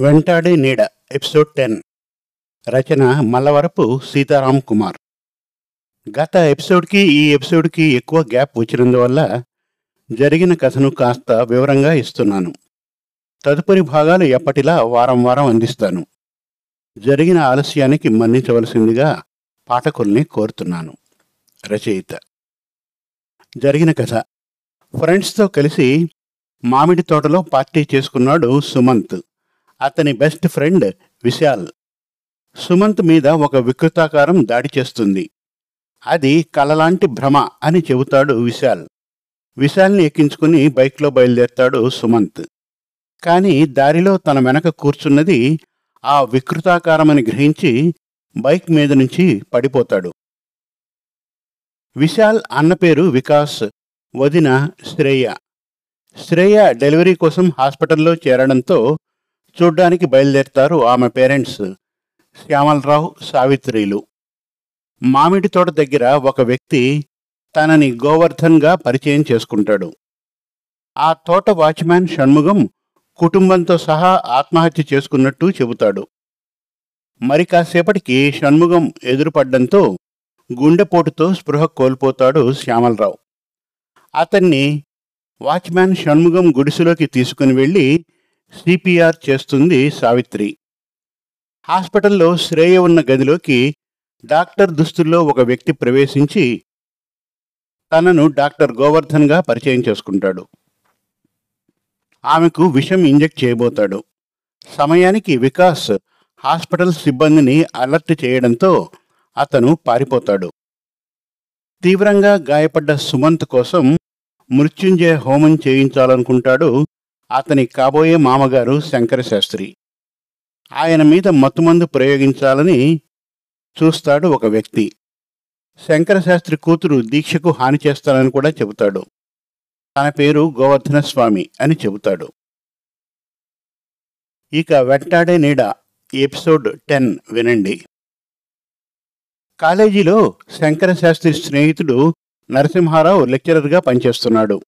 వెంటాడే నీడ episode ten. రచన మల్లవరపు సీతారాం కుమార్. గత ఎపిసోడ్కి ఈ ఎపిసోడ్కి ఎక్కువ గ్యాప్ వచ్చినందువల్ల జరిగిన కథను కాస్త వివరంగా ఇస్తున్నాను. తదుపరి భాగాలు ఎప్పటిలా వారం వారం అందిస్తాను. జరిగిన ఆలస్యానికి మన్నించవలసిందిగా పాఠకుల్ని కోరుతున్నాను. రచయిత. జరిగిన కథ. ఫ్రెండ్స్తో కలిసి మామిడి తోటలో పార్టీ చేసుకున్నాడు సుమంత్. అతని బెస్ట్ ఫ్రెండ్ విశాల్. సుమంత్ మీద ఒక వికృతాకారం దాడి చేస్తుంది. అది కలలాంటి భ్రమ అని చెబుతాడు విశాల్. విశాల్ని ఎక్కించుకుని బైక్లో బయలుదేరతాడు సుమంత్. కానీ దారిలో తన వెనక కూర్చున్నది ఆ వికృతాకారమని గ్రహించి బైక్ మీద నుంచి పడిపోతాడు. విశాల్ అన్న పేరు వికాస్ వదిన శ్రేయ. శ్రేయ డెలివరీ కోసం హాస్పిటల్లో చేరడంతో చూడ్డానికి బయలుదేరుతారు ఆమె పేరెంట్స్ శ్యామలరావు సావిత్రిలు. మామిడి తోట దగ్గర ఒక వ్యక్తి తనని గోవర్ధన్గా పరిచయం చేసుకుంటాడు. ఆ తోట వాచ్మ్యాన్ షణ్ముగం కుటుంబంతో సహా ఆత్మహత్య చేసుకున్నట్టు చెబుతాడు. మరి కాసేపటికి షణ్ముగం ఎదురుపడ్డంతో గుండెపోటుతో స్పృహ కోల్పోతాడు శ్యామలరావు. అతన్ని వాచ్మ్యాన్ షణ్ముగం గుడిసెలోకి తీసుకుని వెళ్ళి సిపిఆర్ చేస్తుంది సావిత్రి. హాస్పిటల్లో శ్రేయ ఉన్న గదిలోకి డాక్టర్ దుస్తుల్లో ఒక వ్యక్తి ప్రవేశించి తనను డాక్టర్ గోవర్ధన్గా పరిచయం చేసుకుంటాడు. ఆమెకు విషం ఇంజెక్ట్ చేయబోతాడు. సమయానికి వికాస్ హాస్పిటల్ సిబ్బందిని అలర్ట్ చేయడంతో అతను పారిపోతాడు. తీవ్రంగా గాయపడ్డ సుమంత్ కోసం మృత్యుంజయ హోమం చేయించాలనుకుంటాడు అతని కాబోయే మామగారు శంకరశాస్త్రి ఆయన మీద మత్తుమందు ప్రయోగించాలని చూస్తాడు ఒక వ్యక్తి. శంకరశాస్త్రి కూతురు దీక్షకు హాని చేస్తానని కూడా చెబుతాడు. తన పేరు గోవర్ధన స్వామి అని చెబుతాడు. ఇక వెంటాడే నీడ ఎపిసోడ్ టెన్ వినండి. కాలేజీలో శంకరశాస్త్రి స్నేహితుడు నరసింహారావు లెక్చరర్గా పనిచేస్తున్నాడు.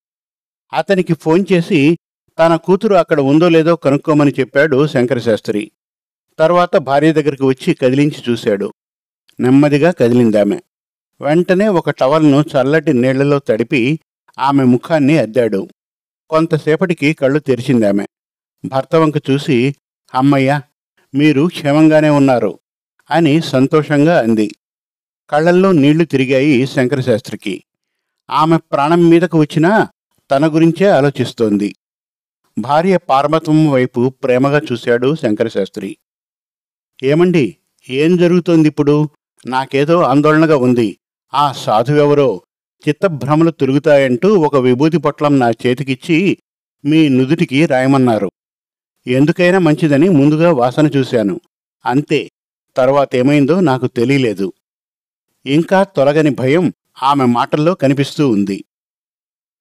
అతనికి ఫోన్ చేసి తన కూతురు అక్కడ ఉందో లేదో కనుక్కోమని చెప్పాడు శంకరశాస్త్రి. తర్వాత భార్య దగ్గరికి వచ్చి కదిలించి చూశాడు. నెమ్మదిగా కదిలిందామె వెంటనే ఒక టవల్ను చల్లటి నీళ్ళలో తడిపి ఆమె ముఖాన్ని అద్దాడు. కొంతసేపటికి కళ్ళు తెరిచిందామె భర్త వంక చూసి అమ్మయ్య మీరు క్షేమంగానే ఉన్నారు అని సంతోషంగా అంది. కళ్ళల్లో నీళ్ళు తిరిగాయి శంకరశాస్త్రికి. ఆమె ప్రాణం మీదకు వచ్చినా తన గురించే ఆలోచిస్తోంది. భార్య పార్వతం వైపు ప్రేమగా చూశాడు శంకరశాస్త్రి. ఏమండి ఏం జరుగుతోంది ఇప్పుడు? నాకేదో ఆందోళనగా ఉంది. ఆ సాధువెవరో? చిత్తభ్రమలు తిరుగుతాయంటూ ఒక విభూతి పొట్లం నా చేతికిచ్చి మీ నుదుటికి రాయమన్నారు. ఎందుకైనా మంచిదని ముందుగా వాసన చూశాను. అంతే తర్వాత ఏమైందో నాకు తెలియలేదు. ఇంకా తొలగని భయం ఆమె మాటల్లో కనిపిస్తూ ఉంది.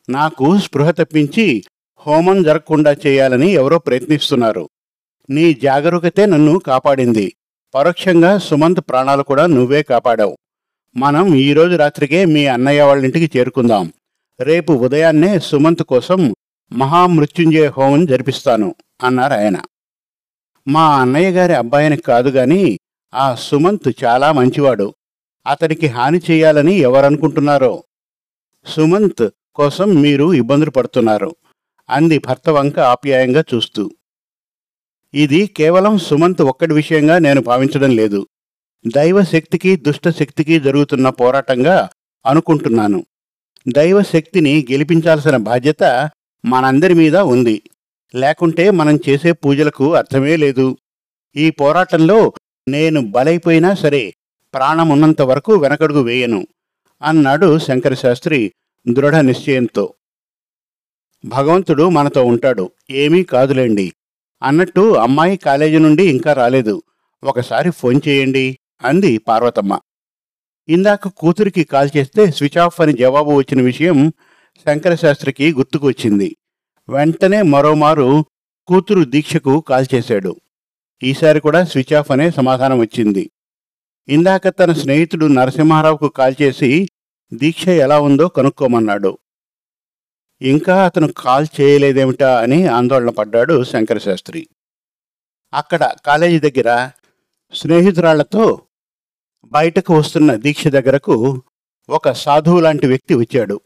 నాకు స్పృహ తప్పించి హోమం జరగకుండా చేయాలని ఎవరో ప్రయత్నిస్తున్నారు. నీ జాగరూకతే నన్ను కాపాడింది. పరోక్షంగా సుమంత్ ప్రాణాలు కూడా నువ్వే కాపాడావు. మనం ఈరోజు రాత్రికే మీ అన్నయ్య వాళ్ళ ఇంటికి చేరుకుందాం. రేపు ఉదయాన్నే సుమంత్ కోసం మహామృత్యుంజయ హోమం జరిపిస్తాను అన్నారు ఆయన. మా అన్నయ్య గారి అబ్బాయిని కాదు గాని ఆ సుమంత్ చాలా మంచివాడు. అతనికి హాని చేయాలని ఎవరనుకుంటున్నారో? సుమంత్ కోసం మీరు ఇబ్బందులు పడుతున్నారు. అంది భర్త వంక ఆప్యాయంగా చూస్తూ. ఇది కేవలం సుమంత్ ఒక్కడి విషయంగా నేను భావించడం లేదు. దైవ శక్తికి దుష్ట శక్తికి జరుగుతున్న పోరాటంగా అనుకుంటున్నాను. దైవ శక్తిని గెలిపించాల్సిన బాధ్యత మనందరి మీద ఉంది. లేకుంటే మనం చేసే పూజలకు అర్థమే లేదు. ఈ పోరాటంలో నేను బలైపోయినా సరే ప్రాణమున్నంత వరకు వెనకడుగు వేయను అన్నాడు శంకరశాస్త్రి దృఢ నిశ్చయంతో. భగవంతుడు మనతో ఉంటాడు. ఏమీ కాదులేండి. అన్నట్టు అమ్మాయి కాలేజీ నుండి ఇంకా రాలేదు. ఒకసారి ఫోన్ చేయండి అంది పార్వతమ్మ. ఇందాక కూతురికి కాల్ చేస్తే స్విచ్ ఆఫ్ అని జవాబు వచ్చిన విషయం శంకరశాస్త్రికి గుర్తుకు వచ్చింది వెంటనే మరోమారు కూతురు దీక్షకు కాల్ చేశాడు. ఈసారి కూడా స్విచ్ ఆఫ్ అనే సమాధానం వచ్చింది. ఇందాక తన స్నేహితుడు నరసింహారావుకు కాల్ చేసి దీక్ష ఎలా ఉందో కనుక్కోమన్నాడు. ఇంకా అతను కాల్ చేయలేదేమిటా అని ఆందోళన పడ్డాడు శంకరశాస్త్రి. అక్కడ కాలేజీ దగ్గర స్నేహితురాళ్ళతో బయటకు వస్తున్న దీక్ష దగ్గరకు ఒక సాధువు లాంటి వ్యక్తి వచ్చాడు.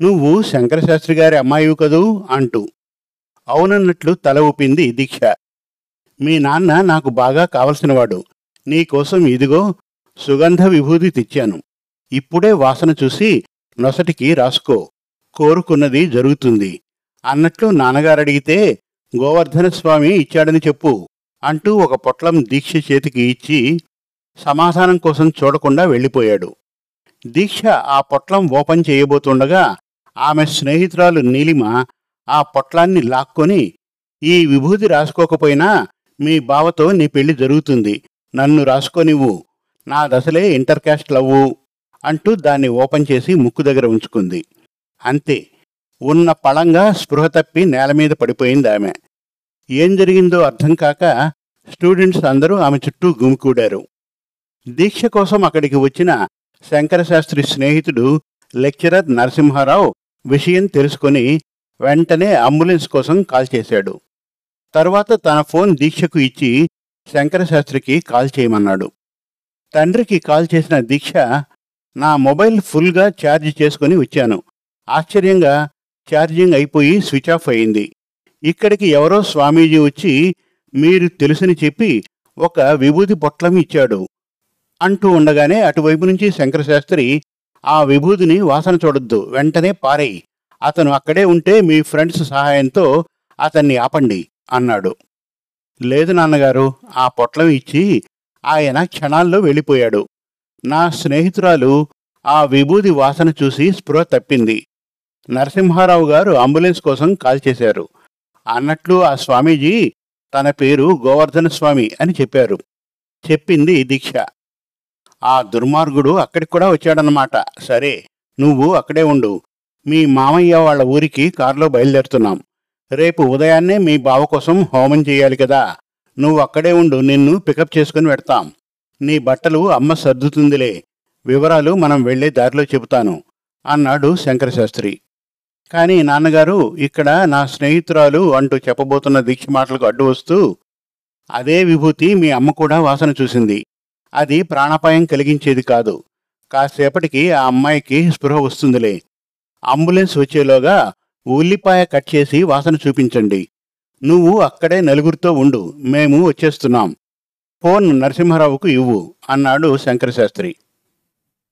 నువ్వు శంకరశాస్త్రి గారి అమ్మాయివు కదూ? అంటూ. అవునన్నట్లు తల ఊపింది దీక్ష. మీ నాన్న నాకు బాగా కావలసినవాడు. నీకోసం ఇదిగో సుగంధ విభూతి తెచ్చాను. ఇప్పుడే వాసన చూసి నొసటికి రాసుకో. కోరుకున్నది జరుగుతుంది. అన్నట్లు నాన్నగారు అడిగితే గోవర్ధన స్వామి ఇచ్చాడని చెప్పు అంటూ ఒక పొట్లం దీక్ష చేతికి ఇచ్చి సమాధానం కోసం చూడకుండా వెళ్ళిపోయాడు. దీక్ష ఆ పొట్లం ఓపెన్ చేయబోతుండగా ఆమె స్నేహితురాలు నీలిమ ఆ పొట్లాన్ని లాక్కొని ఈ విభూతి రాసుకోకపోయినా మీ బావతో నీ పెళ్ళి జరుగుతుంది. నన్ను రాసుకోనివ్వు. నా దశలే ఇంటర్కాస్ట్ లవ్వు అంటూ దాన్ని ఓపెన్ చేసి ముక్కు దగ్గర ఉంచుకుంది. అంతే. ఉన్న పళంగా స్పృహ తప్పి నేల మీద పడిపోయింది ఆమె. ఏం జరిగిందో అర్థం కాక స్టూడెంట్స్ అందరూ ఆమె చుట్టూ గుమికూడారు. దీక్ష కోసం అక్కడికి వచ్చిన శంకరశాస్త్రి స్నేహితుడు లెక్చరర్ నరసింహారావు విషయం తెలుసుకొని వెంటనే అంబులెన్స్ కోసం కాల్ చేశాడు. తర్వాత తన ఫోన్ దీక్షకు ఇచ్చి శంకరశాస్త్రికి కాల్ చేయమన్నాడు. తండ్రికి కాల్ చేసిన దీక్ష నా మొబైల్ ఫుల్గా ఛార్జ్ చేసుకుని వచ్చాను. ఆశ్చర్యంగా ఛార్జింగ్ అయిపోయి స్విచ్ ఆఫ్ అయింది. ఇక్కడికి ఎవరో స్వామీజీ వచ్చి మీరు తెలుసని చెప్పి ఒక విభూతి పొట్లం ఇచ్చాడు అంటూ ఉండగానే అటువైపు నుంచి శంకరశాస్త్రి ఆ విభూతిని వాసన చూడొద్దు వెంటనే పారేయి. అతను అక్కడే ఉంటే మీ ఫ్రెండ్స్ సహాయంతో అతన్ని ఆపండి అన్నాడు. లేదు నాన్నగారు ఆ పొట్లం ఇచ్చి ఆయన క్షణాల్లో వెళ్ళిపోయాడు. నా స్నేహితురాలు ఆ విభూది వాసన చూసి స్పృహ తప్పింది. నరసింహారావు గారు అంబులెన్స్ కోసం కాల్ చేశారు. అన్నట్లు ఆ స్వామీజీ తన పేరు గోవర్ధన స్వామి అని చెప్పారు. చెప్పింది దీక్ష. ఆ దుర్మార్గుడు అక్కడికి కూడా వచ్చాడనమాట సరే నువ్వు అక్కడే ఉండు. మీ మామయ్య వాళ్ళ ఊరికి కారులో బయలుదేరుతున్నాం. రేపు ఉదయాన్నే మీ బావ కోసం హోమం చేయాలి కదా. నువ్వు అక్కడే ఉండు నిన్ను పికప్ చేసుకుని పెడతాం. నీ బట్టలు అమ్మ సర్దుతుందిలే. వివరాలు మనం వెళ్ళే దారిలో చెబుతాను అన్నాడు శంకరశాస్త్రి. కానీ నాన్నగారు ఇక్కడ నా స్నేహితురాలు అంటూ చెప్పబోతున్న దీక్ష మాటలకు అడ్డు వస్తూ అదే విభూతి మీ అమ్మ కూడా వాసన చూసింది. అది ప్రాణాపాయం కలిగించేది కాదు. కాసేపటికి ఆ అమ్మాయికి స్పృహ వస్తుందిలే. అంబులెన్స్ వచ్చేలోగా ఉల్లిపాయ కట్ చేసి వాసన చూపించండి. నువ్వు అక్కడే నలుగురితో ఉండు. మేము వచ్చేస్తున్నాం. ఫోన్ నరసింహారావుకు ఇవ్వు అన్నాడు శంకరశాస్త్రి.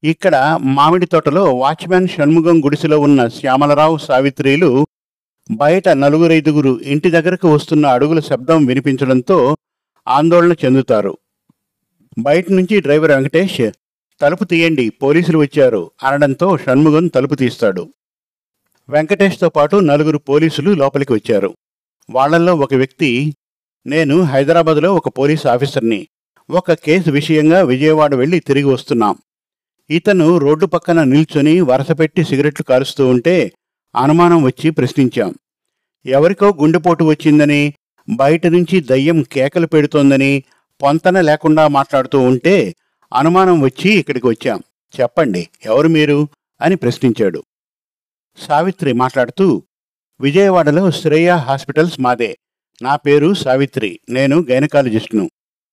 ఇక్కడ మామిడి తోటలో వాచ్మ్యాన్ షణ్ముగం గుడిసెలో ఉన్న శ్యామలరావు సావిత్రిలు బయట నలుగురైదుగురు ఇంటి దగ్గరకు వస్తున్న అడుగుల శబ్దం వినిపించడంతో ఆందోళన చెందుతారు. బయట నుంచి డ్రైవర్ వెంకటేష్ తలుపు తీయండి పోలీసులు వచ్చారు అనడంతో షణ్ముగం తలుపు తీస్తాడు. వెంకటేష్తో పాటు నలుగురు పోలీసులు లోపలికి వచ్చారు. వాళ్ళల్లో ఒక వ్యక్తి నేను హైదరాబాద్లో ఒక పోలీస్ ఆఫీసర్ని. ఒక కేసు విషయంగా విజయవాడ వెళ్ళి తిరిగి వస్తున్నాం. ఇతను రోడ్డు పక్కన నిల్చొని వరసపెట్టి సిగరెట్లు కాలుస్తూ ఉంటే అనుమానం వచ్చి ప్రశ్నించాం. ఎవరికో గుండెపోటు వచ్చిందని బయట నుంచి దయ్యం కేకలు పెడుతోందని పొంతన లేకుండా మాట్లాడుతూ ఉంటే అనుమానం వచ్చి ఇక్కడికి వచ్చాం. చెప్పండి ఎవరు మీరు? అని ప్రశ్నించాడు. సావిత్రి మాట్లాడుతూ విజయవాడలో శ్రేయ హాస్పిటల్స్ మాదే. నా పేరు సావిత్రి నేను గైనకాలజిస్ట్ను.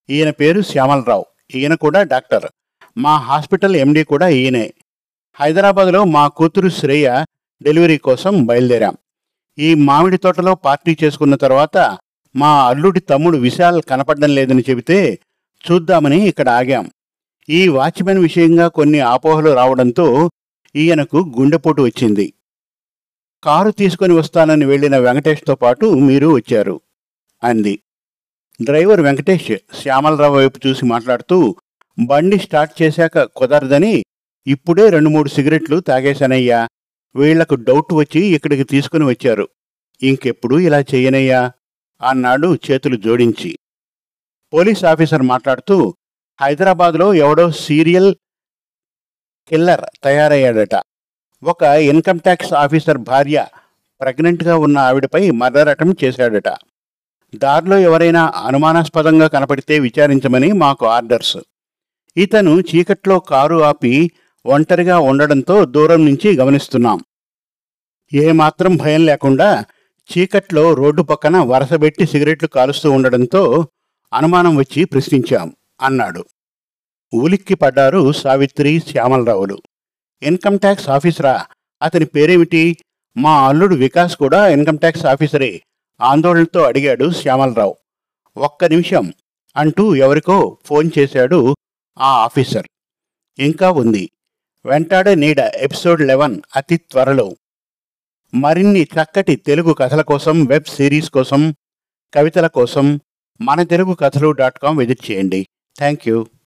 ఈయన పేరు శ్యామలరావు ఈయన కూడా డాక్టర్. మా హాస్పిటల్ ఎండీ కూడా ఈయనే. హైదరాబాద్లో మా కూతురు శ్రేయ డెలివరీ కోసం బయలుదేరాం. ఈ మామిడి తోటలో పార్టీ చేసుకున్న తర్వాత మా అల్లుడి తమ్ముడు విశాల్ కనపడడం లేదని చెబితే చూద్దామని ఇక్కడ ఆగాం. ఈ వాచ్మెన్ విషయంగా కొన్ని అపోహలు రావడంతో ఈయనకు గుండెపోటు వచ్చింది. కారు తీసుకొని వస్తానని వెళ్ళిన వెంకటేష్తో పాటు మీరు వచ్చారు అంది. డ్రైవర్ వెంకటేష్ శ్యామలరావు వైపు చూసి మాట్లాడుతూ బండి స్టార్ట్ చేశాక కుదరదని ఇప్పుడే రెండు మూడు సిగరెట్లు తాగేశానయ్యా. వీళ్ళకు డౌట్ వచ్చి ఇక్కడికి తీసుకుని వచ్చారు. ఇంకెప్పుడు ఇలా చేయనయ్యా? అన్నాడు చేతులు జోడించి. పోలీస్ ఆఫీసర్ మాట్లాడుతూ హైదరాబాద్లో ఎవడో సీరియల్ కిల్లర్ తయారయ్యాడట. ఒక ఇన్కమ్ ట్యాక్స్ ఆఫీసర్ భార్య ప్రెగ్నెంట్గా ఉన్న ఆవిడపై మర్డర్ అటెంప్ట్ చేశాడట. దారిలో ఎవరైనా అనుమానాస్పదంగా కనపడితే విచారించమని మాకు ఆర్డర్స్. ఇతను చీకట్లో కారు ఆపి ఒంటరిగా ఉండడంతో దూరం నుంచి గమనిస్తున్నాం. ఏమాత్రం భయం లేకుండా చీకట్లో రోడ్డు పక్కన వరసబెట్టి సిగరెట్లు కాలుస్తూ ఉండడంతో అనుమానం వచ్చి ప్రశ్నించాం అన్నాడు. ఉలిక్కి పడ్డారు సావిత్రి శ్యామలరావులు. ఇన్కమ్ ట్యాక్స్ ఆఫీసరా? అతని పేరేమిటి? మా అల్లుడు వికాస్ కూడా ఇన్కమ్ ట్యాక్స్ ఆఫీసరే ఆందోళనతో అడిగాడు శ్యామలరావు. ఒక్క నిమిషం అంటూ ఎవరికో ఫోన్ చేశాడు ఆ ఆఫీసర్. ఇంకా ఉంది. వెంటాడే నీడ ఎపిసోడ్ లెవెన్ అతి త్వరలో. మరిన్ని చక్కటి తెలుగు కథల కోసం వెబ్ సిరీస్ కోసం కవితల కోసం మన తెలుగు కథలు డాట్ కామ్ విజిట్ చేయండి. Thank you